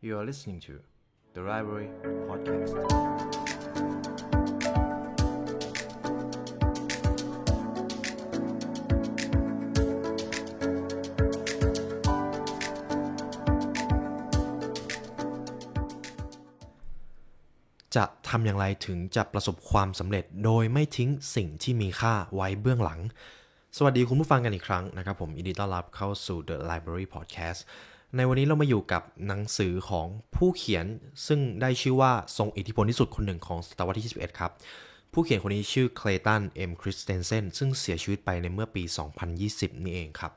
You are listening to the Library Podcast. จะทำอย่างไรถึงจะประสบความสำเร็จโดยไม่ทิ้งสิ่งที่มีค่าไว้เบื้องหลัง สวัสดีคุณผู้ฟังกันอีกครั้งนะครับ ผมยินดีต้อนรับเข้าสู่ The Library Podcast ในวันนี้เรามาอยู่กับหนังสือของผู้เขียนซึ่งได้ชื่อว่าทรงอิทธิพลที่สุดคนหนึ่งของศตวรรษที่ 21 ครับ ผู้เขียนคนนี้ชื่อเคลตันเอ็มคริสเตนเซนซึ่งเสียชีวิตไปในเมื่อปี 2020 นี่เองครับ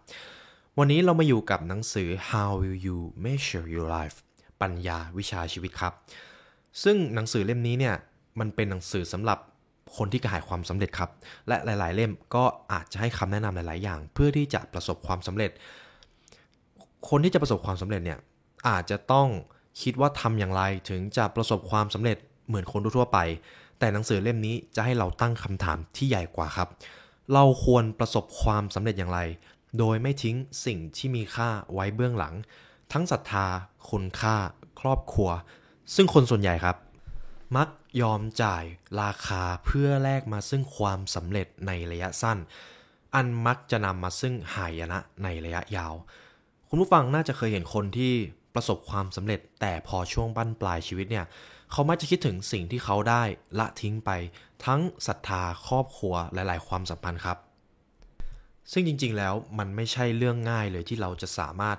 วันนี้เรามาอยู่กับหนังสือ How Will You Measure Your Life ปัญญาวิชาชีวิตครับ ซึ่งหนังสือเล่มนี้เนี่ยมันเป็นหนังสือสำหรับคนที่กระหายความสำเร็จครับ และหลาย ๆ เล่มก็อาจจะให้คำแนะนำหลาย ๆ อย่าง เพื่อที่จะประสบความสำเร็จ คนที่จะประสบความสำเร็จเนี่ยอาจจะต้องคิดว่าทำอย่างไรถึงจะประสบความสำเร็จเหมือนคนทั่วไป แต่หนังสือเล่มนี้จะให้เราตั้งคำถามที่ใหญ่กว่าครับ เราควรประสบความสำเร็จอย่างไร โดยไม่ทิ้งสิ่งที่มีค่าไว้เบื้องหลัง ทั้งศรัทธา คุณค่า ครอบครัว ซึ่งคนส่วนใหญ่ครับ มักยอมจ่ายราคาเพื่อแลกมาซึ่งความสำเร็จในระยะสั้น อันมักจะนำมาซึ่งหายนะในระยะยาว คุณผู้ฟังน่าจะเคยเห็นคนที่ประสบความสำเร็จ แต่พอช่วงบั้นปลายชีวิตเนี่ยเขามักจะคิดถึงสิ่งที่เขาได้ละทิ้งไป ทั้งศรัทธาครอบครัวหลาย ๆ ความสัมพันธ์ครับ ซึ่งจริง ๆ แล้วมันไม่ใช่เรื่องง่ายเลยที่เราจะสามารถ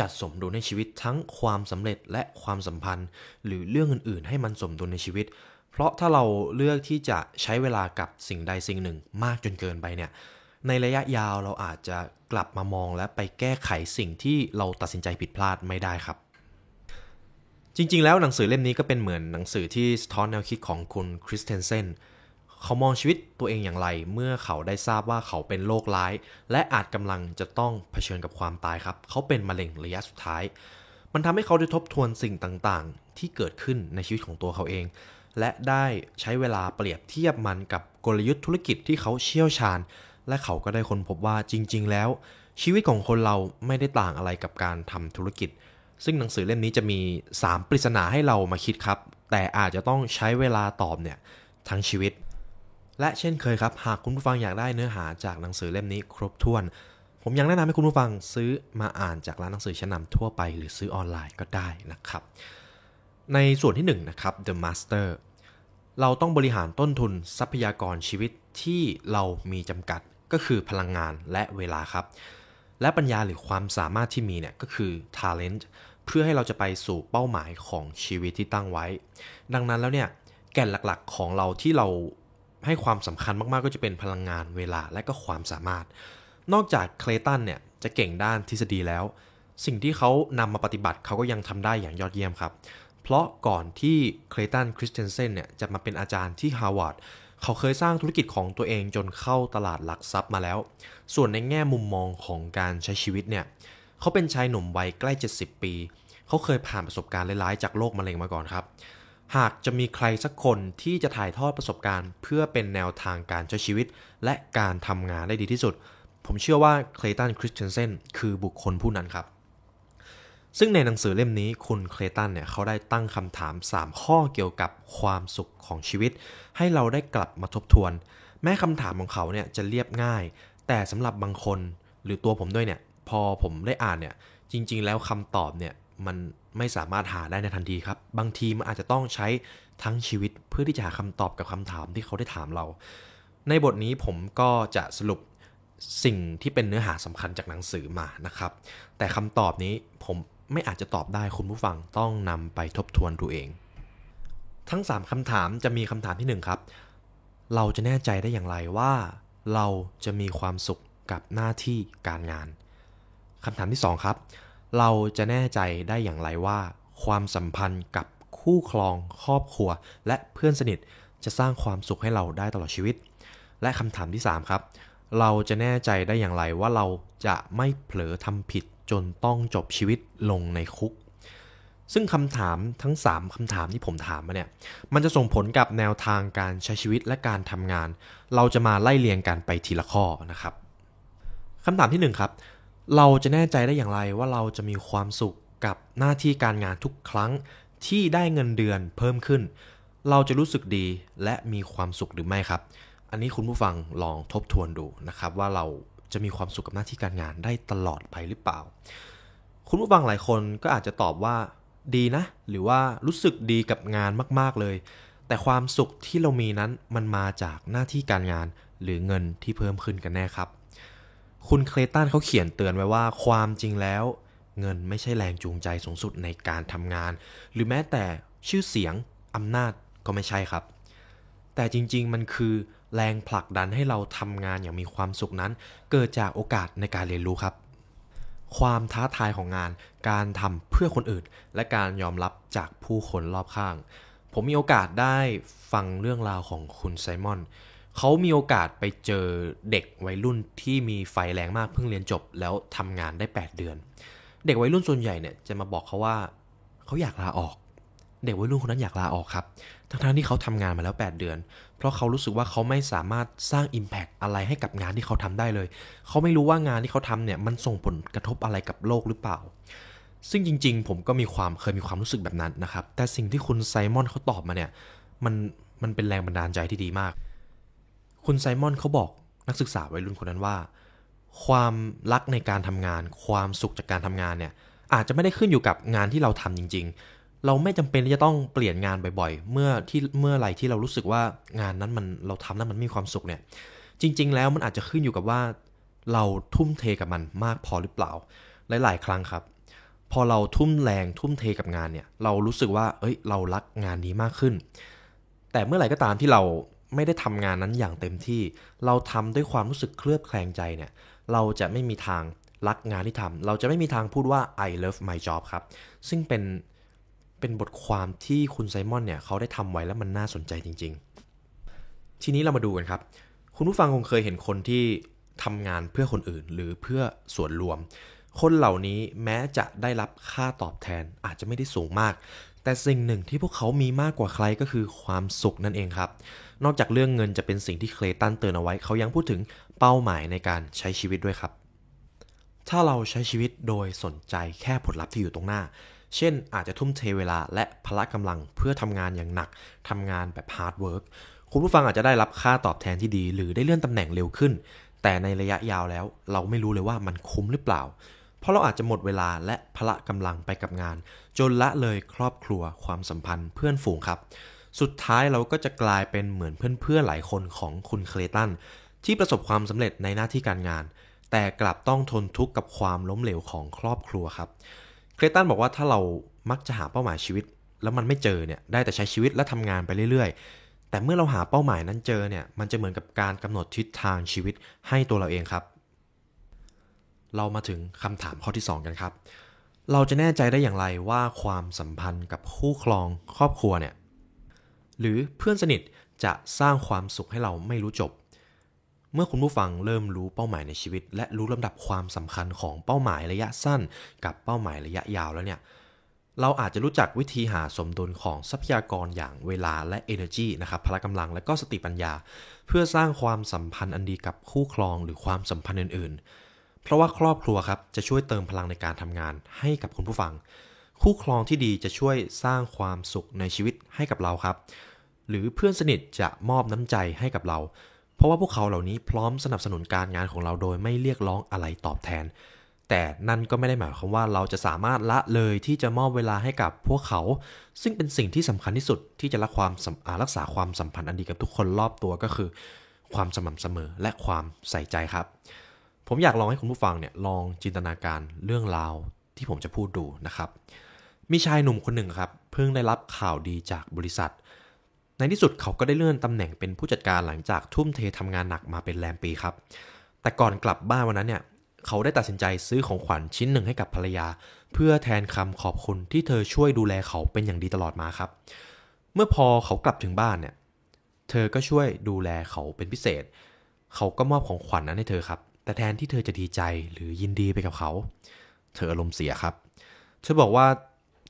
จัดสมดุลในชีวิตทั้งความสำเร็จและความสัมพันธ์ หรือเรื่องอื่น ๆ ให้มันสมดุลในชีวิต เพราะถ้าเราเลือกที่จะใช้เวลากับสิ่งใดสิ่งหนึ่งมากจนเกินไปเนี่ยในระยะยาวเราอาจจะ กลับมามองและไปแก้ไขสิ่งที่เราตัดสินใจผิดพลาดไม่ได้ครับ จริงๆ แล้วหนังสือเล่มนี้ก็เป็นเหมือนหนังสือที่สะท้อนแนวคิดของคุณคริสเตนเซนเขามองชีวิตตัวเองอย่างไร เมื่อเขาได้ทราบว่าเขาเป็นโรคร้าย และอาจกำลังจะต้องเผชิญกับความตายครับ เขาเป็นมะเร็งระยะสุดท้าย มันทำให้เขาได้ทบทวนสิ่งต่างๆ ที่เกิดขึ้นในชีวิตของตัวเขาเอง และได้ใช้เวลาเปรียบเทียบมันกับกลยุทธ์ธุรกิจที่เขาเชี่ยวชาญ และเขาก็ได้ค้นพบว่าจริง ๆ แล้ว ชีวิตของคนเราไม่ได้ต่างอะไรกับการทำธุรกิจ ซึ่งหนังสือเล่มนี้จะมี 3 ปริศนาให้เรามาคิดครับ แต่อาจจะต้องใช้เวลาตอบเนี่ยทั้งชีวิต และเช่นเคยครับ หากคุณผู้ฟังอยากได้เนื้อหาจากหนังสือเล่มนี้ครบถ้วน ผมยังแนะนำให้คุณผู้ฟังซื้อมาอ่านจากร้านหนังสือชั้นนำทั่วไป หรือซื้อออนไลน์ก็ได้นะครับ ในส่วนที่1นนะครับ The Master เราต้องบริหารต้นทุนทรัพยากรชีวิตที่เรามีจำกัด ก็คือพลังงานและเวลาครับ และปัญญาหรือความสามารถที่มีเนี่ยก็คือ talent เพื่อให้เราจะไปสู่เป้าหมายของชีวิตที่ตั้งไว้ ดังนั้นแล้วเนี่ยแก่นหลักๆของเราที่เราให้ความสำคัญมากๆก็จะเป็นพลังงานเวลาและก็ความสามารถ นอกจากเคลตันเนี่ยจะเก่งด้านทฤษฎีแล้ว สิ่งที่เขานำมาปฏิบัติเขาก็ยังทำได้อย่างยอดเยี่ยมครับ เพราะก่อนที่เคลย์ตันคริสเตนเซนเนี่ยจะมาเป็นอาจารย์ที่ฮาร์วาร์ดเขาเคยสร้างธุรกิจของตัวเองจนเข้าตลาดหลักทรัพย์มาแล้ว ส่วนในแง่มุมมองของการใช้ชีวิตเนี่ยเขาเป็นชายหนุ่มวัยใกล้ 70 ปี เขาเคยผ่านประสบการณ์ร้ายๆจากโรคมะเร็งมาก่อนครับ หากจะมีใครสักคนที่จะถ่ายทอดประสบการณ์ เพื่อเป็นแนวทางการใช้ชีวิต และการทำงานได้ดีที่สุด ผมเชื่อว่าเคลตันคริสเตนเซนคือบุคคลผู้นั้นครับ ซึ่งในหนังสือเล่มนี้คุณเคลตันเนี่ยเขาได้ตั้งคำถาม 3 ข้อเกี่ยวกับความสุขของชีวิต ให้เราได้กลับมาทบทวน แม้คำถามของเขาเนี่ยจะเรียบง่าย แต่สำหรับบางคนหรือตัวผมด้วยเนี่ยพอผมได้อ่านเนี่ยจริง ๆ แล้วคำตอบเนี่ยมันไม่สามารถหาได้ในทันทีครับ บางทีมันอาจจะต้องใช้ทั้งชีวิตเพื่อที่จะหาคำตอบกับคำถามที่เขาได้ถามเรา ในบทนี้ผมก็จะสรุปสิ่งที่เป็นเนื้อหาสำคัญจากหนังสือมานะครับ แต่คำตอบนี้ผม ไม่อาจจะตอบได้คุณผู้ฟังต้องนำไปทบทวนดูเอง ทั้ง 3คำถามจะมีคำถามที่ 1 ครับ เราจะแน่ใจได้อย่างไรว่า เราจะมีความสุขกับหน้าที่การงานคำถามที่ 2 ครับ เราจะแน่ใจได้อย่างไรว่า ความสัมพันธ์กับคู่ครองครอบครัว และเพื่อนสนิทจะสร้างความสุขให้เราได้ตลอดชีวิต และคำถามที่ 3 ครับ เราจะแน่ใจได้อย่างไรว่าเราจะไม่เผลอทำผิด จนต้องจบชีวิตลงในคุก ซึ่งคำถามทั้ง 3คำถามที่ผมถามมาเนี่ย มันจะส่งผลกับแนวทางการใช้ชีวิตและการทำงาน เราจะมาไล่เรียงกันไปทีละข้อนะครับคำถามที่ 1 ครับ เราจะแน่ใจได้อย่างไรว่าเราจะมีความสุขกับหน้าที่การงานทุกครั้งที่ได้เงินเดือนเพิ่มขึ้น เราจะรู้สึกดีและมีความสุขหรือไม่ครับ อันนี้คุณผู้ฟังลองทบทวนดูนะครับว่าเรา จะมีความสุขกับหน้าที่การงานได้ตลอดไปหรือเปล่า คุณผู้ฟังหลายคนก็อาจจะตอบว่าดีนะ หรือว่ารู้สึกดีกับงานมากๆเลย แต่ความสุขที่เรามีนั้นมันมาจากหน้าที่การงานหรือเงินที่เพิ่มขึ้นกันแน่ครับ คุณเคลตันเขาเขียนเตือนไว้ว่าความจริงแล้ว เงินไม่ใช่แรงจูงใจสูงสุดในการทำงาน หรือแม้แต่ชื่อเสียงอำนาจก็ไม่ใช่ครับ แต่จริงๆมันคือ แรงผลักดันให้เราทำงานอย่างมีความสุขนั้น เกิดจากโอกาสในการเรียนรู้ครับ ความท้าทายของงาน การทำเพื่อคนอื่น และการยอมรับจากผู้คนรอบข้าง ผมมีโอกาสได้ฟังเรื่องราวของคุณไซมอนเขามีโอกาสไปเจอเด็กวัยรุ่นที่มีไฟแรงมากเพิ่งเรียนจบ แล้วทำงานได้ 8 เดือน เด็กวัยรุ่นส่วนใหญ่เนี่ยจะมาบอกเขาว่าเขาอยากลาออก เด็กวัยรุ่นคนนั้นอยากลาออกครับทั้งๆที่เขาทำงานมาแล้ว 8 เดือน เพราะเขารู้สึกว่าเขาไม่สามารถสร้าง Impact อะไรให้กับงานที่เขาทำได้เลย เขาไม่รู้ว่างานที่เขาทำเนี่ยมันส่งผลกระทบอะไรกับโลกหรือเปล่า ซึ่งจริง ๆ ผมก็มีความเคยมีความรู้สึกแบบนั้นนะครับ แต่สิ่งที่คุณไซมอนเขาตอบมาเนี่ยมันมันเป็นแรงบันดาลใจที่ดีมาก คุณไซมอนเขาบอกนักศึกษาวัยรุ่นคนนั้นว่า ความรักในการทำงาน ความสุขจากการทำงานเนี่ยอาจจะไม่ได้ขึ้นอยู่กับงานที่เราทำจริงๆ เราไม่จำเป็นที่จะต้องเปลี่ยนงานบ่อยๆ เมื่อที่เมื่อไหร่ที่เรารู้สึกว่างานนั้นมันเราทำแล้วมันมีความสุขเนี่ย จริง ๆ แล้วมันอาจจะขึ้นอยู่กับว่า เราทุ่มเทกับมันมากพอหรือเปล่า หลาย ๆ ครั้งครับ พอเราทุ่มแรงทุ่มเทกับงานเนี่ย เรารู้สึกว่า เอ้ย เรารักงานนี้มากขึ้น แต่เมื่อไหร่ก็ตามที่เราไม่ได้ทำงานนั้นอย่างเต็มที่ เราทำด้วยความรู้สึกเคลือบแคลงใจเนี่ย เราจะไม่มีทางรักงานที่ทำเราจะไม่มีทางพูดว่า I love my job ครับ ซึ่งเป็น เป็นบทความที่คุณไซมอนเนี่ยเขาได้ทำไว้แล้วมันน่าสนใจจริง ๆ ทีนี้เรามาดูกันครับ คุณผู้ฟังคงเคยเห็นคนที่ทำงานเพื่อคนอื่น หรือเพื่อส่วนรวม คนเหล่านี้แม้จะได้รับค่าตอบแทนอาจจะไม่ได้สูงมาก แต่สิ่งหนึ่งที่พวกเขามีมากกว่าใครก็คือความสุขนั่นเองครับ นอกจากเรื่องเงินจะเป็นสิ่งที่เคลย์ตันเตือนเอาไว้ เขายังพูดถึงเป้าหมายในการใช้ชีวิตด้วยครับถ้าเราใช้ชีวิตโดยสนใจแค่ผลลัพธ์ที่อยู่ตรงหน้า เช่น อาจจะทุ่มเทเวลาและพละกำลังเพื่อทำงานอย่างหนักทำงานแบบ hard work คุณผู้ฟังอาจจะได้รับค่าตอบแทนที่ดี หรือได้เลื่อนตำแหน่งเร็วขึ้น แต่ในระยะยาวแล้ว เราไม่รู้เลยว่ามันคุ้มหรือเปล่า เพราะเราอาจจะหมดเวลาและพละกำลังไปกับงาน จนละเลยครอบครัวความสัมพันธ์เพื่อนฝูงครับ สุดท้ายเราก็จะกลายเป็นเหมือนเพื่อนๆหลายคนของคุณเคลตันที่ประสบความสำเร็จในหน้าที่การงาน แต่กลับต้องทนทุกข์กับความล้มเหลวของครอบครัวครับ เคลตันบอกว่าถ้าเรามักจะหาเป้าหมายชีวิต แล้วมันไม่เจอเนี่ยได้แต่ใช้ชีวิตและทำงานไปเรื่อยๆ แต่เมื่อเราหาเป้าหมายนั้นเจอเนี่ยมันจะเหมือนกับการกำหนดทิศทางชีวิตให้ตัวเราเองครับ เรามาถึงคำถามข้อที่ 2 กันครับ เราจะแน่ใจได้อย่างไรว่าความสัมพันธ์กับคู่ครองครอบครัวเนี่ยหรือเพื่อนสนิทจะสร้างความสุขให้เราไม่รู้จบ เมื่อคุณผู้ฟังเริ่มรู้เป้าหมายในชีวิต และรู้ลำดับความสำคัญของเป้าหมายระยะสั้น กับเป้าหมายระยะยาวแล้วเนี่ยเราอาจจะรู้จักวิธีหาสมดุลของทรัพยากรอย่างเวลาและ energy นะครับพละกำลังและก็สติปัญญา เพื่อสร้างความสัมพันธ์อันดีกับคู่ครองหรือความสัมพันธ์อื่น ๆ เพราะว่าครอบครัวครับจะช่วยเติมพลังในการทำงานให้กับคุณผู้ฟัง คู่ครองที่ดีจะช่วยสร้างความสุขในชีวิตให้กับเราครับ หรือเพื่อนสนิทจะมอบน้ำใจให้กับเรา ราะว่าพวกเขาเหล่านี้พร้อมสนับสนุนการงานของเราโดยไม่เรียกร้องอะไรตอบแทน แต่นั่นก็ไม่ได้หมายความว่าเราจะสามารถละเลยที่จะมอบเวลาให้กับพวกเขา ซึ่งเป็นสิ่งที่สำคัญที่สุดที่จะรักความรักษาความสัมพันธ์อันดีกับทุกคนรอบตัวก็คือ ความสม่ำเสมอและความใส่ใจครับ ผมอยากลองให้คุณผู้ฟังเนี่ยลองจินตนาการเรื่องราวที่ผมจะพูดดูนะครับ มีชายหนุ่มคนหนึ่งครับเพิ่งได้รับข่าวดีจากบริษัท ในที่สุดเขาก็ได้เลื่อนตำแหน่งเป็นผู้จัดการหลังจากทุ่มเททำงานหนักมาเป็นแรมปีครับ แต่ก่อนกลับบ้านวันนั้นเนี่ยเขาได้ตัดสินใจซื้อของขวัญชิ้นหนึ่งให้กับภรรยา เพื่อแทนคำขอบคุณที่เธอช่วยดูแลเขาเป็นอย่างดีตลอดมาครับ เมื่อพอเขากลับถึงบ้านเนี่ย เธอก็ช่วยดูแลเขาเป็นพิเศษ เขาก็มอบของขวัญนั้นให้เธอครับ แต่แทนที่เธอจะดีใจหรือยินดีไปกับเขา เธออารมณ์เสียครับ เธอบอกว่า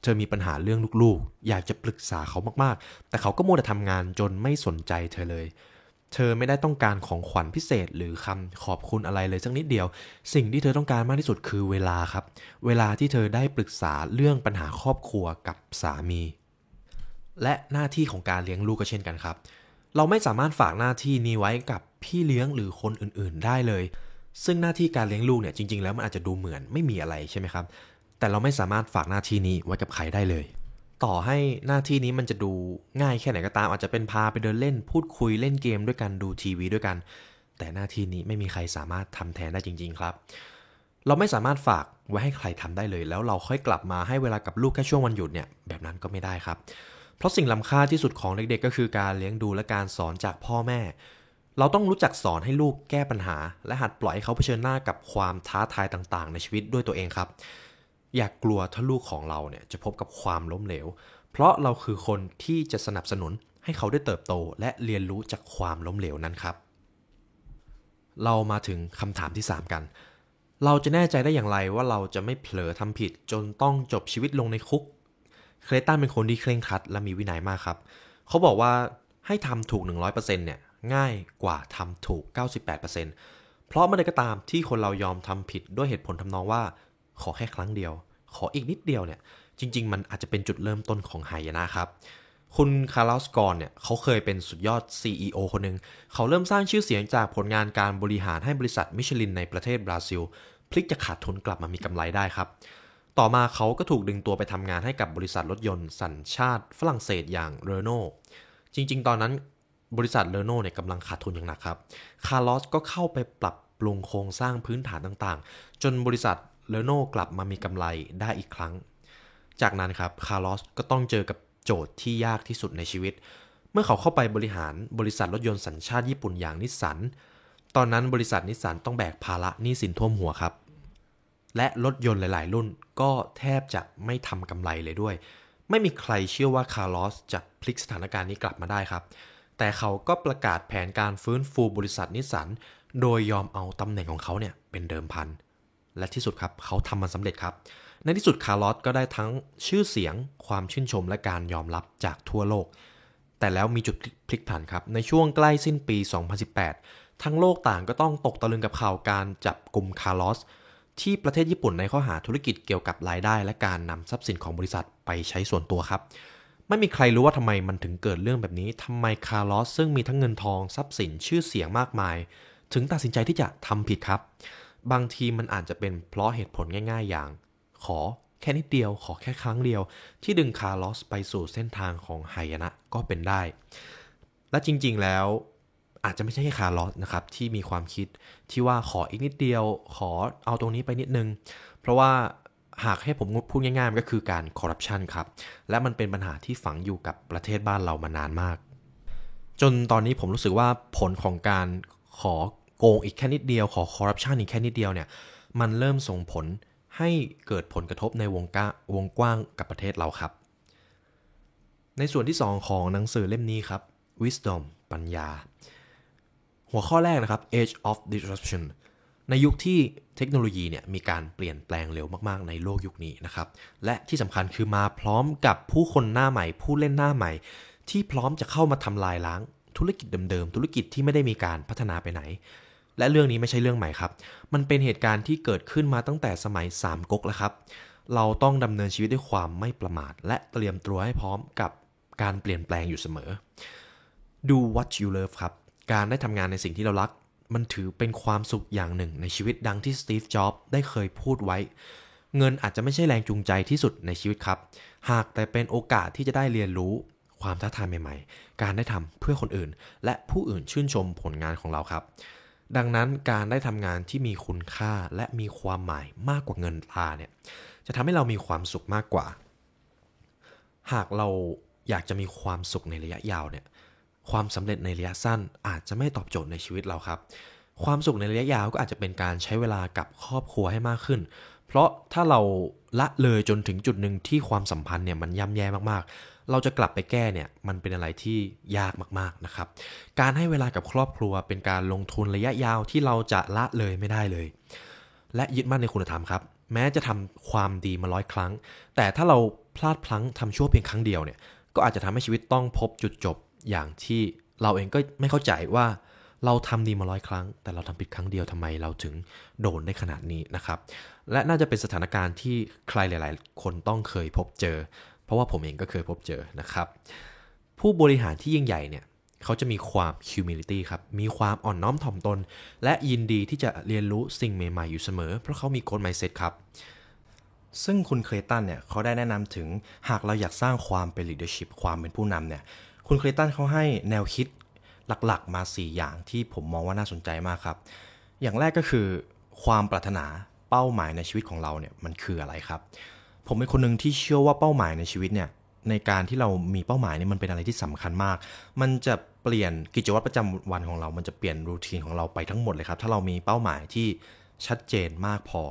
เธอมีปัญหาเรื่องลูกๆ อยากจะปรึกษาเขามากๆ แต่เขาก็มัวแต่ทำงานจนไม่สนใจเธอเลย เธอไม่ได้ต้องการของขวัญพิเศษหรือคำขอบคุณอะไรเลยสักนิดเดียว สิ่งที่เธอต้องการมากที่สุดคือเวลาครับ เวลาที่เธอได้ปรึกษาเรื่องปัญหาครอบครัวกับสามี และหน้าที่ของการเลี้ยงลูกก็เช่นกันครับ เราไม่สามารถฝากหน้าที่นี้ไว้กับพี่เลี้ยงหรือคนอื่นๆ ได้เลยซึ่งหน้าที่การเลี้ยงลูกเนี่ยจริงๆแล้วมันอาจจะดูเหมือนไม่มีอะไรใช่ไหมครับ แต่เราไม่สามารถฝากหน้าที่นี้ไว้กับใครได้เลย ต่อให้หน้าที่นี้มันจะดูง่ายแค่ไหนก็ตามอาจจะเป็นพาไปเดินเล่น พูดคุยเล่นเกมด้วยกันดูทีวีด้วยกัน แต่หน้าที่นี้ไม่มีใครสามารถทำแทนได้จริง ๆ ครับ เราไม่สามารถฝากไว้ให้ใครทำได้เลย แล้วเราค่อยกลับมาให้เวลากับลูกแค่ช่วงวันหยุดเนี่ยแบบนั้นก็ไม่ได้ครับ เพราะสิ่งล้ำค่าที่สุดของเด็กๆ ก็คือการเลี้ยงดูและการสอนจากพ่อแม่เราต้องรู้จักสอนให้ลูกแก้ปัญหา และหัดปล่อยให้เขาเผชิญหน้ากับความท้าทายต่างๆ ในชีวิตด้วยตัวเองครับ อย่ากกลัวถ้าลูกของเราเนี่ยจะพบกับความล้มเหลว เพราะเราคือคนที่จะสนับสนุนให้เขาได้เติบโตและเรียนรู้จากความล้มเหลวนั้นครับ เรามาถึงคำถามที่ 3 กัน เราจะแน่ใจได้อย่างไรว่าเราจะไม่เผลอทำผิดจนต้องจบชีวิตลงในคุก เคลตันเป็นคนที่เคร่งครัดและมีวินัยมากครับ เขาบอกว่าให้ทำถูก 100%เนี่ยง่ายกว่าทำถูก 98%เพราะเมื่อใดก็ตามที่คนเรายอมทำผิดด้วยเหตุผลทำนองว่า ขอแค่ครั้งเดียว ขออีกนิดเดียวเนี่ย จริง ๆ มันอาจจะเป็นจุดเริ่มต้นของหายนะครับ คุณคาร์ลอสกอส์นเนี่ยเขาเคยเป็นสุดยอด CEO คนหนึ่งเขาเริ่มสร้างชื่อเสียงจากผลงานการบริหารให้บริษัทมิชลินในประเทศบราซิล พลิกจากขาดทุนกลับมามีกำไรได้ครับต่อมาเขาก็ถูกดึงตัวไปทำงานให้กับบริษัทรถยนต์สัญชาติฝรั่งเศสอย่างเรโนลต์จริง ๆ ตอนนั้นบริษัทเรโนลต์เนี่ยกำลังขาดทุนอย่างหนักครับ คาร์ลอสก็เข้าไปปรับปรุงโครงสร้างพื้นฐานต่างๆ จนบริษัท เรโนลต์กลับมามีกำไรได้อีกครั้ง จากนั้นครับคาร์ลอสก็ต้องเจอกับโจทย์ที่ยากที่สุดในชีวิต เมื่อเขาเข้าไปบริหารบริษัทรถยนต์สัญชาติญี่ปุ่นอย่างนิสสัน ตอนนั้นบริษัทนิสสันต้องแบกภาระหนี้สินท่วมหัวครับ และรถยนต์หลาย ๆ รุ่นก็แทบจะไม่ทำกำไรเลยด้วย ไม่มีใครเชื่อว่าคาร์ลอสจะพลิกสถานการณ์นี้กลับมาได้ครับ แต่เขาก็ประกาศแผนการฟื้นฟูบริษัทนิสสันโดยยอมเอาตำแหน่งของเขาเนี่ยเป็นเดิมพัน และที่สุดครับเขาทำมันสำเร็จครับ ในที่สุดคาร์ลอสก็ได้ทั้งชื่อเสียง ความชื่นชมและการยอมรับจากทั่วโลก แต่แล้วมีจุดพลิกผันครับ ในช่วงใกล้สิ้นปี 2018 ทั้งโลกต่างก็ต้องตกตะลึงกับข่าวการจับกลุ่มคาร์ลอสที่ประเทศญี่ปุ่นในข้อหาทุจริตเกี่ยวกับรายได้ และการนำทรัพย์สินของบริษัทไปใช้ส่วนตัวครับ ไม่มีใครรู้ว่าทำไมมันถึงเกิดเรื่องแบบนี้ทำไมคาร์ลอสซึ่งมีทั้งเงินทองทรัพย์สินชื่อเสียงมากมาย ถึงตัดสินใจที่จะทำผิดครับ บางทีมันอาจจะเป็นเพราะเหตุผลง่ายๆ อย่าง ขอแค่นิดเดียวขอแค่ครั้งเดียว ที่ดึงคาร์ลอสไปสู่เส้นทางของไหยนะก็เป็นได้ และจริงๆแล้วอาจจะไม่ใช่แค่คาร์ลอสนะครับที่มีความคิดที่ว่าขออีกนิดเดียว ขอเอาตรงนี้ไปนิดนึง เพราะว่าหากให้ผมพูดง่ายๆมันก็คือการคอร์รัปชันครับ และมันเป็นปัญหาที่ฝังอยู่กับประเทศบ้านเรามานานมาก จนตอนนี้ผมรู้สึกว่าผลของการขอ โกงอีกแค่นิดเดียวขอคอร์รัปชันอีกแค่นิดเดียวเนี่ยมันเริ่มส่งผลให้เกิดผลกระทบในวงกวงกว้างกับประเทศเราครับ ในส่วนที่ 2 ของหนังสือเล่มนี้ครับ Wisdom ปัญญา หัวข้อแรกนะครับ Age of Disruption ในยุคที่เทคโนโลยีเนี่ยมีการเปลี่ยนแปลงเร็วมากๆ ในโลกยุคนี้นะครับ และที่สำคัญคือมาพร้อมกับผู้คนหน้าใหม่ ผู้เล่นหน้าใหม่ ที่พร้อมจะเข้ามาทำลายล้างธุรกิจเดิมๆ ธุรกิจที่ไม่ได้มีการพัฒนาไปไหน และเรื่องนี้ไม่ใช่เรื่องใหม่ครับ มันเป็นเหตุการณ์ที่เกิดขึ้นมาตั้งแต่สมัยสามก๊กแล้วครับ เราต้องดำเนินชีวิตด้วยความไม่ประมาท และเตรียมตัวให้พร้อมกับการเปลี่ยนแปลงอยู่เสมอ Do what you love ครับ การได้ทำงานในสิ่งที่เรารัก มันถือเป็นความสุขอย่างหนึ่งในชีวิตดังที่สตีฟ จ็อบส์ได้เคยพูดไว้ เงินอาจจะไม่ใช่แรงจูงใจที่สุดในชีวิตครับ หากแต่เป็นโอกาสที่จะได้เรียนรู้ความท้าทายใหม่ ๆ การได้ทำเพื่อคนอื่น และผู้อื่นชื่นชมผลงานของเราครับ ดังนั้นการได้ทำงานที่มีคุณค่าและมีความหมายมากกว่าเงินตาเนี่ยจะทำให้เรามีความสุขมากกว่า หากเราอยากจะมีความสุขในระยะยาวเนี่ยความสำเร็จในระยะสั้นอาจจะไม่ตอบโจทย์ในชีวิตเราครับ ความสุขในระยะยาวก็อาจจะเป็นการใช้เวลากับครอบครัวให้มากขึ้น เพราะถ้าเราละเลยจนถึงจุดหนึ่งที่ความสัมพันธ์เนี่ยมันย่ำแย่มากๆ เราจะกลับไปแก้เนี่ยมันเป็นอะไรที่ยากมากๆนะครับ การให้เวลากับครอบครัวเป็นการลงทุนระยะยาวที่เราจะละเลยไม่ได้เลย และยึดมั่นในคุณธรรมครับ แม้จะทำความดีมาร้อยครั้ง แต่ถ้าเราพลาดพลั้งทำชั่วเพียงครั้งเดียวเนี่ยก็อาจจะทำให้ชีวิตต้องพบจุดจบอย่างที่เราเองก็ไม่เข้าใจว่าเราทำดีมาร้อยครั้ง แต่เราทำผิดครั้งเดียวทำไมเราถึงโดนได้ขนาดนี้นะครับ และน่าจะเป็นสถานการณ์ที่ใครหลาย ๆ คนต้องเคยพบเจอ ราะว่าผมเองก็เคยพบเจอนะครับ ผู้บริหารที่ยิ่งใหญ่เนี่ยเขาจะมีความ humility ครับ มีความอ่อนน้อมถ่อมตน และยินดีที่จะเรียนรู้สิ่งใหม่ๆอยู่เสมอ เพราะเขามีโค้ด mindset ครับ ซึ่งคุณเคลตันเนี่ยเขาได้แนะนำถึงหากเราอยากสร้างความเป็น leadership ความเป็นผู้นำเนี่ยคุณเคลตันเขาให้แนวคิดหลักๆ มา 4 อย่างที่ผมมองว่าน่าสนใจมากครับ อย่างแรกก็คือความปรารถนาเป้าหมายในชีวิตของเราเนี่ยมันคืออะไรครับ ผมเป็นคนหนึ่งที่เชื่อว่าเป้าหมายในชีวิตเนี่ยในการที่เรามีเป้าหมายเนี่ยมันเป็นอะไรที่สำคัญมาก มันจะเปลี่ยนกิจวัตรประจำวันของเรา มันจะเปลี่ยนรูทีนของเราไปทั้งหมดเลยครับ ถ้าเรามีเป้าหมายที่ชัดเจนมากพอ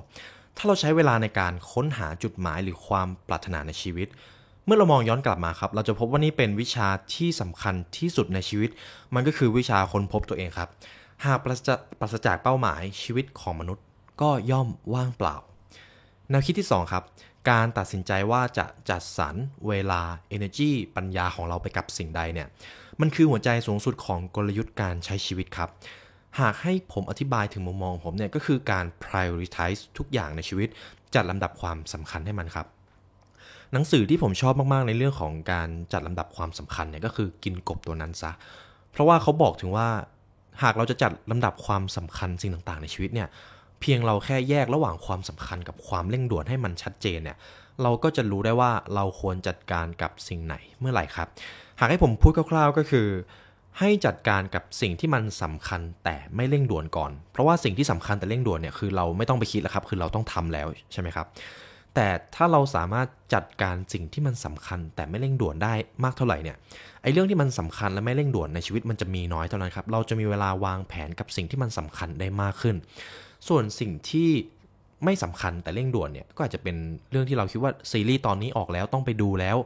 ถ้าเราใช้เวลาในการค้นหาจุดหมายหรือความปรารถนาในชีวิต เมื่อเรามองย้อนกลับมาครับ เราจะพบว่านี่เป็นวิชาที่สำคัญที่สุดในชีวิต มันก็คือวิชาค้นพบตัวเองครับ หากปราศปราศจากเป้าหมายชีวิตของมนุษย์ ก็ย่อมว่างเปล่า แนวคิดที่ 2 ครับ การตัดสินใจว่าจะจัดสรรเวลา energy ปัญญาของเราไปกับสิ่งใดเนี่ย มันคือหัวใจสูงสุดของกลยุทธ์การใช้ชีวิตครับ หากให้ผมอธิบายถึงมุมมองผมเนี่ยก็คือการ prioritize ทุกอย่างในชีวิต จัดลำดับความสำคัญให้มันครับ หนังสือที่ผมชอบมากๆในเรื่องของการจัดลำดับความสำคัญเนี่ยก็คือกินกบตัวนั้นซะ เพราะว่าเขาบอกถึงว่าหากเราจะจัดลำดับความสำคัญสิ่งต่างๆ ในชีวิตเนี่ย เพียงเราแค่แยกระหว่างความสำคัญกับความเร่งด่วนให้มันชัดเจนเนี่ยเราก็จะรู้ได้ว่าเราควรจัดการกับสิ่งไหนเมื่อไหร่ครับ หากให้ผมพูดคร่าวๆก็คือ ให้จัดการกับสิ่งที่มันสำคัญแต่ไม่เร่งด่วนก่อน เพราะว่าสิ่งที่สำคัญแต่เร่งด่วนเนี่ยคือเราไม่ต้องไปคิดแล้วครับ คือเราต้องทำแล้วใช่ไหมครับ แต่ถ้าเราสามารถจัดการสิ่งที่มันสำคัญ แต่ไม่เร่งด่วนได้มากเท่าไหร่เนี่ยไอ้เรื่องที่มันสำคัญและไม่เร่งด่วนในชีวิตมันจะมีน้อยเท่านั้นครับ เราจะมีเวลาวางแผนกับสิ่งที่มันสำคัญได้มากขึ้น ส่วนสิ่งที่ไม่สำคัญแต่เร่งด่วนเนี่ยก็อาจจะเป็นเรื่องที่เราคิดว่าซีรีส์ตอนนี้ออกแล้วต้องไปดูแล้ว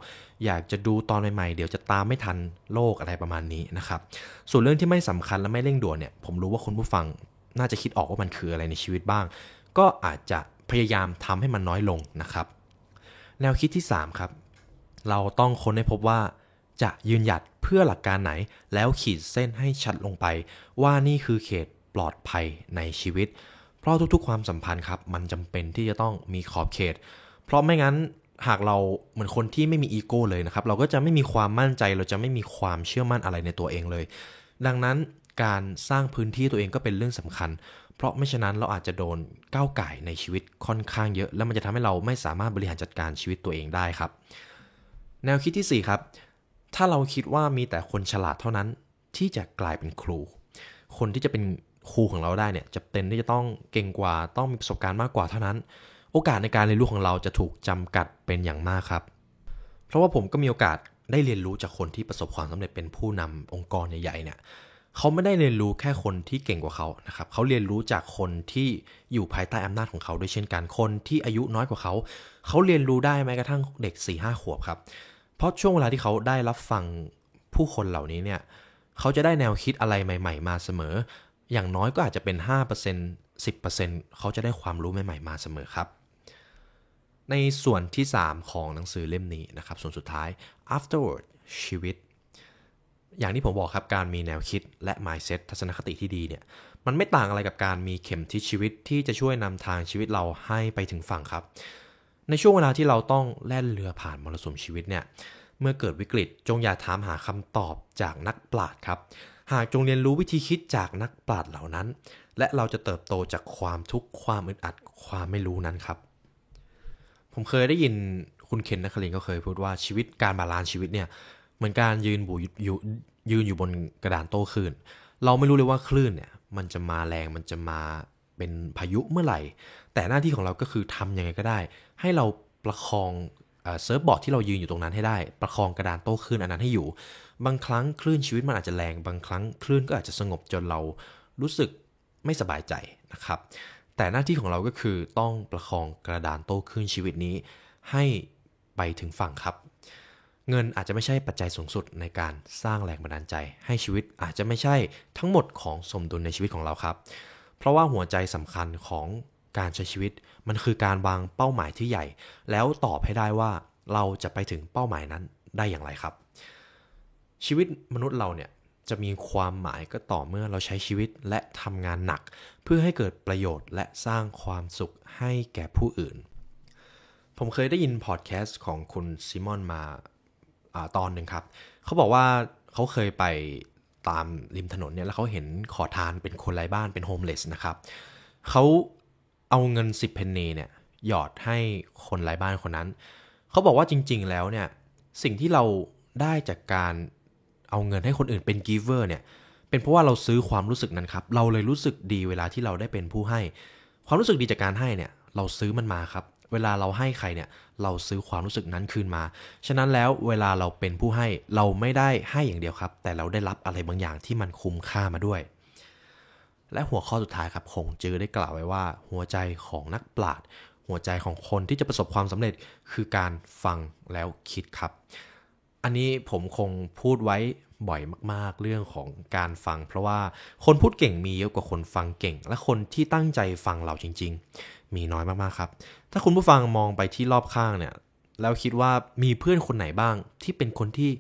อยากจะดูตอนใหม่ๆ เดี๋ยวจะตามไม่ทันโลกอะไรประมาณนี้นะครับส่วนเรื่องที่ไม่สำคัญและไม่เร่งด่วนเนี่ยผมรู้ว่าคุณผู้ฟังน่าจะคิดออกว่ามันคืออะไรในชีวิตบ้าง ก็อาจจะพยายามทำให้มันน้อยลงนะครับ แนวคิดที่3ครับเราต้องค้นให้พบว่าจะยืนหยัดเพื่อหลักการไหนแล้วขีดเส้นให้ชัดลงไป ว่านี่คือเขตปลอดภัยในชีวิต เพราะทุกๆ ความสัมพันธ์ครับ มันจำเป็นที่จะต้องมีขอบเขต เพราะไม่งั้นหากเราเหมือนคนที่ไม่มีอีโก้เลยนะครับ เราก็จะไม่มีความมั่นใจ เราจะไม่มีความเชื่อมั่นอะไรในตัวเองเลย ดังนั้นการสร้างพื้นที่ตัวเองก็เป็นเรื่องสำคัญ เพราะไม่ฉะนั้นเราอาจจะโดนก้าวไก่ในชีวิตค่อนข้างเยอะ แล้วมันจะทำให้เราไม่สามารถบริหารจัดการชีวิตตัวเองได้ครับ แนวคิดที่ 4 ครับ ถ้าเราคิดว่ามีแต่คนฉลาดเท่านั้นที่จะกลายเป็นครู คนที่จะเป็น ครูของเราได้เนี่ยจะเป็นที่จะต้องเก่งกว่าต้องมีประสบการณ์มากกว่าเท่านั้น โอกาสในการเรียนรู้ของเราจะถูกจำกัดเป็นอย่างมากครับ เพราะว่าผมก็มีโอกาสได้เรียนรู้จากคนที่ประสบความสำเร็จเป็นผู้นำองค์กรใหญ่ๆเนี่ยเขาไม่ได้เรียนรู้แค่คนที่เก่งกว่าเขานะครับเขาเรียนรู้จากคนที่อยู่ภายใต้อำนาจของเขาด้วยเช่นกันคนที่อายุน้อยกว่าเขา เขาเรียนรู้ได้แม้กระทั่งเด็ก4ี่ห้าขวบครับ เพราะช่วงเวลาที่เขาได้รับฟังผู้คนเหล่านี้เนี่ยเขาจะได้แนวคิดอะไรใหม่ ๆ มาเสมอ อย่างน้อยก็อาจจะเป็น 5% 10%เขาจะได้ความรู้ใหม่ๆมาเสมอครับ ในส่วนที่ 3 ของหนังสือเล่มนี้นะครับ ส่วนสุดท้าย afterward ชีวิต อย่างที่ผมบอกครับการมีแนวคิดและ mindset ทัศนคติที่ดีเนี่ยมันไม่ต่างอะไรกับการมีเข็มทิศชีวิตที่จะช่วยนำทางชีวิตเราให้ไปถึงฝั่งครับ ในช่วงเวลาที่เราต้องแล่นเรือผ่านมรสุมชีวิตเนี่ยเมื่อเกิดวิกฤตจงอย่าถามหาคำตอบจากนักปราชญ์ครับ หากจงเรียนรู้วิธีคิดจากนักปราชญ์เหล่านั้น และเราจะเติบโตจากความทุกข์ความอึดอัดความไม่รู้นั้นครับ ผมเคยได้ยินคุณเคนนครินทร์ก็เคยพูดว่าชีวิตการ balance ชีวิตเนี่ยเหมือนการยืนบูอยู่ยืนอยู่บนกระดานโต้คลื่น เราไม่รู้เลยว่าคลื่นเนี่ยมันจะมาแรงมันจะมาเป็นพายุเมื่อไหร่ แต่หน้าที่ของเราก็คือทำยังไงก็ได้ ให้เราประคอง surfboard ที่เรายืนอยู่ตรงนั้นให้ได้ ประคองกระดานโต้คลื่นอันนั้นให้อยู่ บางครั้งคลื่นชีวิตมันอาจจะแรง บางครั้งคลื่นก็อาจจะสงบจนเรารู้สึกไม่สบายใจนะครับ แต่หน้าที่ของเราก็คือต้องประคองกระดานโต้คลื่นชีวิตนี้ ให้ไปถึงฝั่งครับ เงินอาจจะไม่ใช่ปัจจัยสูงสุดในการสร้างแรงบันดาลใจ ให้ชีวิตอาจจะไม่ใช่ทั้งหมดของสมดุลในชีวิตของเราครับ เพราะว่าหัวใจสำคัญของ การใช้ชีวิตมันคือการวางเป้าหมายที่ใหญ่ แล้วตอบให้ได้ว่าเราจะไปถึงเป้าหมายนั้นได้อย่างไรครับ ชีวิตมนุษย์เราเนี่ยจะมีความหมายก็ต่อเมื่อเราใช้ชีวิตและทำงานหนัก เพื่อให้เกิดประโยชน์และสร้างความสุขให้แก่ผู้อื่น ผมเคยได้ยินพอดแคสต์ของคุณซิมอนมาอาตอนหนึ่งครับ เขาบอกว่าเขาเคยไปตามริมถนนเนี่ยแล้วเขาเห็นขอทานเป็นคนไร้บ้านเป็น homeless นะครับเขา เอาเงิน 10 เพนนีเนี่ยหยอดให้คนไร้บ้านคนนั้น เขาบอกว่าจริง ๆ แล้วเนี่ยสิ่งที่เราได้จากการเอาเงินให้คนอื่นเป็นกิเวอร์เนี่ยเป็นเพราะว่าเราซื้อความรู้สึกนั้นครับ เราเลยรู้สึกดีเวลาที่เราได้เป็นผู้ให้ ความรู้สึกดีจากการให้เนี่ยเราซื้อมันมาครับ เวลาเราให้ใครเนี่ยเราซื้อความรู้สึกนั้นคืนมา ฉะนั้นแล้วเวลาเราเป็นผู้ให้เราไม่ได้ให้อย่างเดียวครับ แต่เราได้รับอะไรบางอย่างที่มันคุ้มค่ามาด้วย และหัวข้อสุดท้ายครับคงจือได้กล่าวไว้ว่า หัวใจของนักปราชญ์หัวใจของคนที่จะประสบความสำเร็จคือการฟังแล้วคิดครับ อันนี้ผมคงพูดไว้บ่อยมากๆ เรื่องของการฟัง เพราะว่าคนพูดเก่งมีเยอะกว่าคนฟังเก่ง และคนที่ตั้งใจฟังเราจริง ๆ มีน้อยมากๆครับ ถ้าคุณผู้ฟังมองไปที่รอบข้างเนี่ยแล้วคิดว่ามีเพื่อนคนไหนบ้าง ที่เป็นคนที่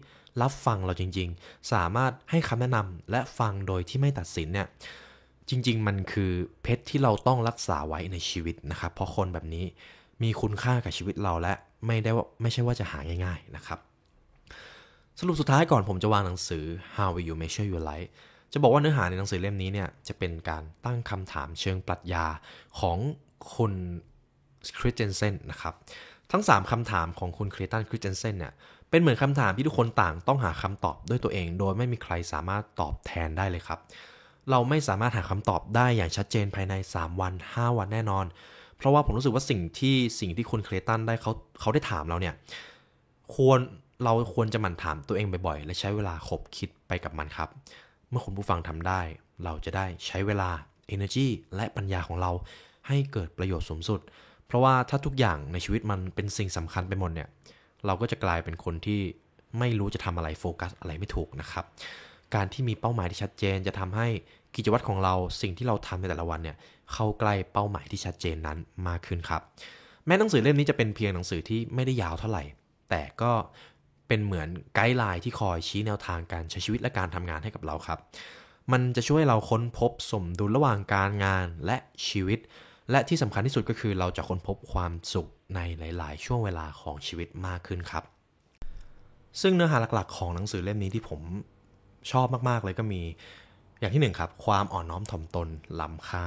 รับฟังเราจริง ๆ สามารถให้คำแนะนำและฟังโดยที่ไม่ตัดสินเนี่ย จริง ๆ มันคือเพชรที่เราต้องรักษาไว้ในชีวิตนะครับ เพราะคนแบบนี้มีคุณค่ากับชีวิตเราและไม่ได้ว่าไม่ใช่ว่าจะหาง่าย ๆนะครับ สรุปสุดท้ายก่อนผมจะวางหนังสือ How Will You Measure Your Life จะบอกว่าเนื้อหาในหนังสือเล่มนี้เนี่ยจะเป็นการตั้งคำถามเชิงปรัชญาของคุณคริสเตนเซนนะครับ ทั้ง 3คำถามของคุณคริสตันคริสเตนเซนเนี่ยเป็นเหมือนคำถามที่ทุกคนต่างต้องหาคำตอบด้วยตัวเอง โดยไม่มีใครสามารถตอบแทนได้เลยครับ เราไม่สามารถหาคำตอบได้อย่างชัดเจนภายใน 3 วัน 5 วันแน่นอน เพราะว่าผมรู้สึกว่าสิ่งที่สิ่งที่คุณเคลตันได้เขาเขาได้ถามเราเนี่ย ควรเราควรจะหมั่นถามตัวเองบ่อยๆ และใช้เวลาคบคิดไปกับมันครับ เมื่อคุณผู้ฟังทำได้ เราจะได้ใช้เวลา energy และปัญญาของเราให้เกิดประโยชน์สูงสุด เพราะว่าถ้าทุกอย่างในชีวิตมันเป็นสิ่งสำคัญไปหมดเนี่ย เราก็จะกลายเป็นคนที่ไม่รู้จะทำอะไรโฟกัสอะไรไม่ถูกนะครับ การที่มีเป้าหมายที่ชัดเจน จะทำให้กิจวัตรของเราสิ่งที่เราทำในแต่ละวันเนี่ยเข้าใกล้เป้าหมายที่ชัดเจนนั้นมากขึ้นครับ แม้หนังสือเล่มนี้จะเป็นเพียงหนังสือที่ไม่ได้ยาวเท่าไหร่ แต่ก็เป็นเหมือนไกด์ไลน์ที่คอยชี้แนวทางการใช้ชีวิตและการทำงานให้กับเราครับ มันจะช่วยเราค้นพบสมดุลระหว่างการงานและชีวิต และที่สำคัญที่สุดก็คือเราจะค้นพบความสุขในหลาย ๆ ช่วงเวลาของชีวิตมากขึ้นครับ ซึ่งเนื้อหาหลัก ๆ ของหนังสือเล่มนี้ที่ผม ชอบมากๆเลยก็มี อย่างที่หนึ่งครับ ความอ่อนน้อมถ่อมตนล้ำค่า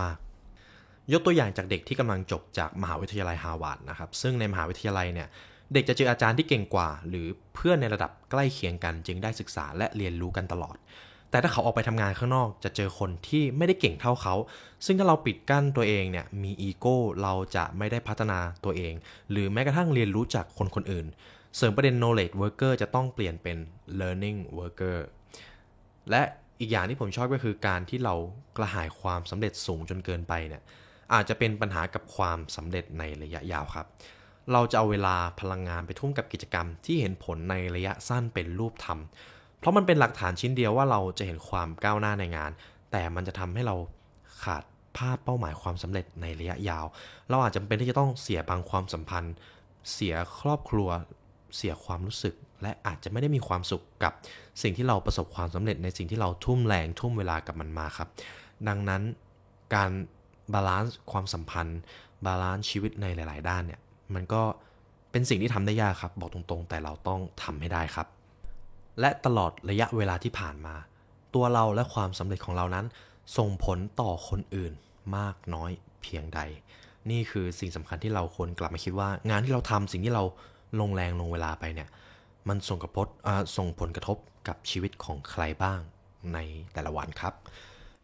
มาก ๆ ยกตัวอย่างจากเด็กที่กำลังจบจากมหาวิทยาลัยฮาวาดนะครับ ซึ่งในมหาวิทยาลัยเนี่ยเด็กจะเจออาจารย์ที่เก่งกว่า หรือเพื่อนในระดับใกล้เคียงกัน จึงได้ศึกษาและเรียนรู้กันตลอด แต่ถ้าเขาออกไปทำงานข้างนอก จะเจอคนที่ไม่ได้เก่งเท่าเขา ซึ่งถ้าเราปิดกั้นตัวเองเนี่ยมีอีโก้เราจะไม่ได้พัฒนาตัวเอง หรือแม้กระทั่งเรียนรู้จากคนคนอื่น เสริมประเด็น knowledge worker จะต้องเปลี่ยนเป็น learning worker และอีกอย่างที่ผมชอบก็คือการที่เรากระหายความสำเร็จสูงจนเกินไปเนี่ยอาจจะเป็นปัญหากับความสำเร็จในระยะยาวครับ เราจะเอาเวลาพลังงานไปทุ่มกับกิจกรรม ที่เห็นผลในระยะสั้นเป็นรูปธรรม เพราะมันเป็นหลักฐานชิ้นเดียวว่าเราจะเห็นความก้าวหน้าในงาน แต่มันจะทำให้เราขาดภาพเป้าหมายความสำเร็จในระยะยาว เราอาจจะเป็นที่จะต้องเสียบางความสัมพันธ์ เสียครอบครัว เสียความรู้สึก และอาจจะไม่ได้มีความสุขกับสิ่งที่เราประสบความสำเร็จในสิ่งที่เราทุ่มแรงทุ่มเวลากับมันมาครับ ดังนั้นการ balance ความสัมพันธ์ balance ชีวิตในหลาย ๆ ด้านเนี่ยมันก็เป็นสิ่งที่ทำได้ยากครับ บอกตรงๆ แต่เราต้องทำให้ได้ครับ และตลอดระยะเวลาที่ผ่านมา ตัวเราและความสำเร็จของเรานั้น ส่งผลต่อคนอื่นมากน้อยเพียงใด นี่คือสิ่งสำคัญที่เราควรกลับมาคิดว่า งานที่เราทำสิ่งที่เรา ลงแรงลงเวลาไปเนี่ย มันส่งกระทบส่งผลกระทบกับชีวิตของใครบ้างในแต่ละวันครับ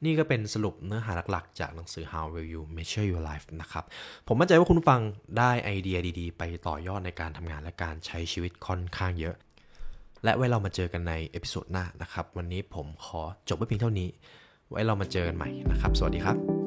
นี่ก็เป็นสรุปเนื้อหาหลักๆ จากหนังสือ How Will You Measure Your Life นะครับ ผมมั่นใจว่าคุณฟังได้ไอเดียดีๆ ไปต่อยอดในการทำงานและการใช้ชีวิตค่อนข้างเยอะ และไว้เรามาเจอกันใน episode หน้านะครับ วันนี้ผมขอจบไว้เพียงเท่านี้ ไว้เรามาเจอกันใหม่นะครับ สวัสดีครับ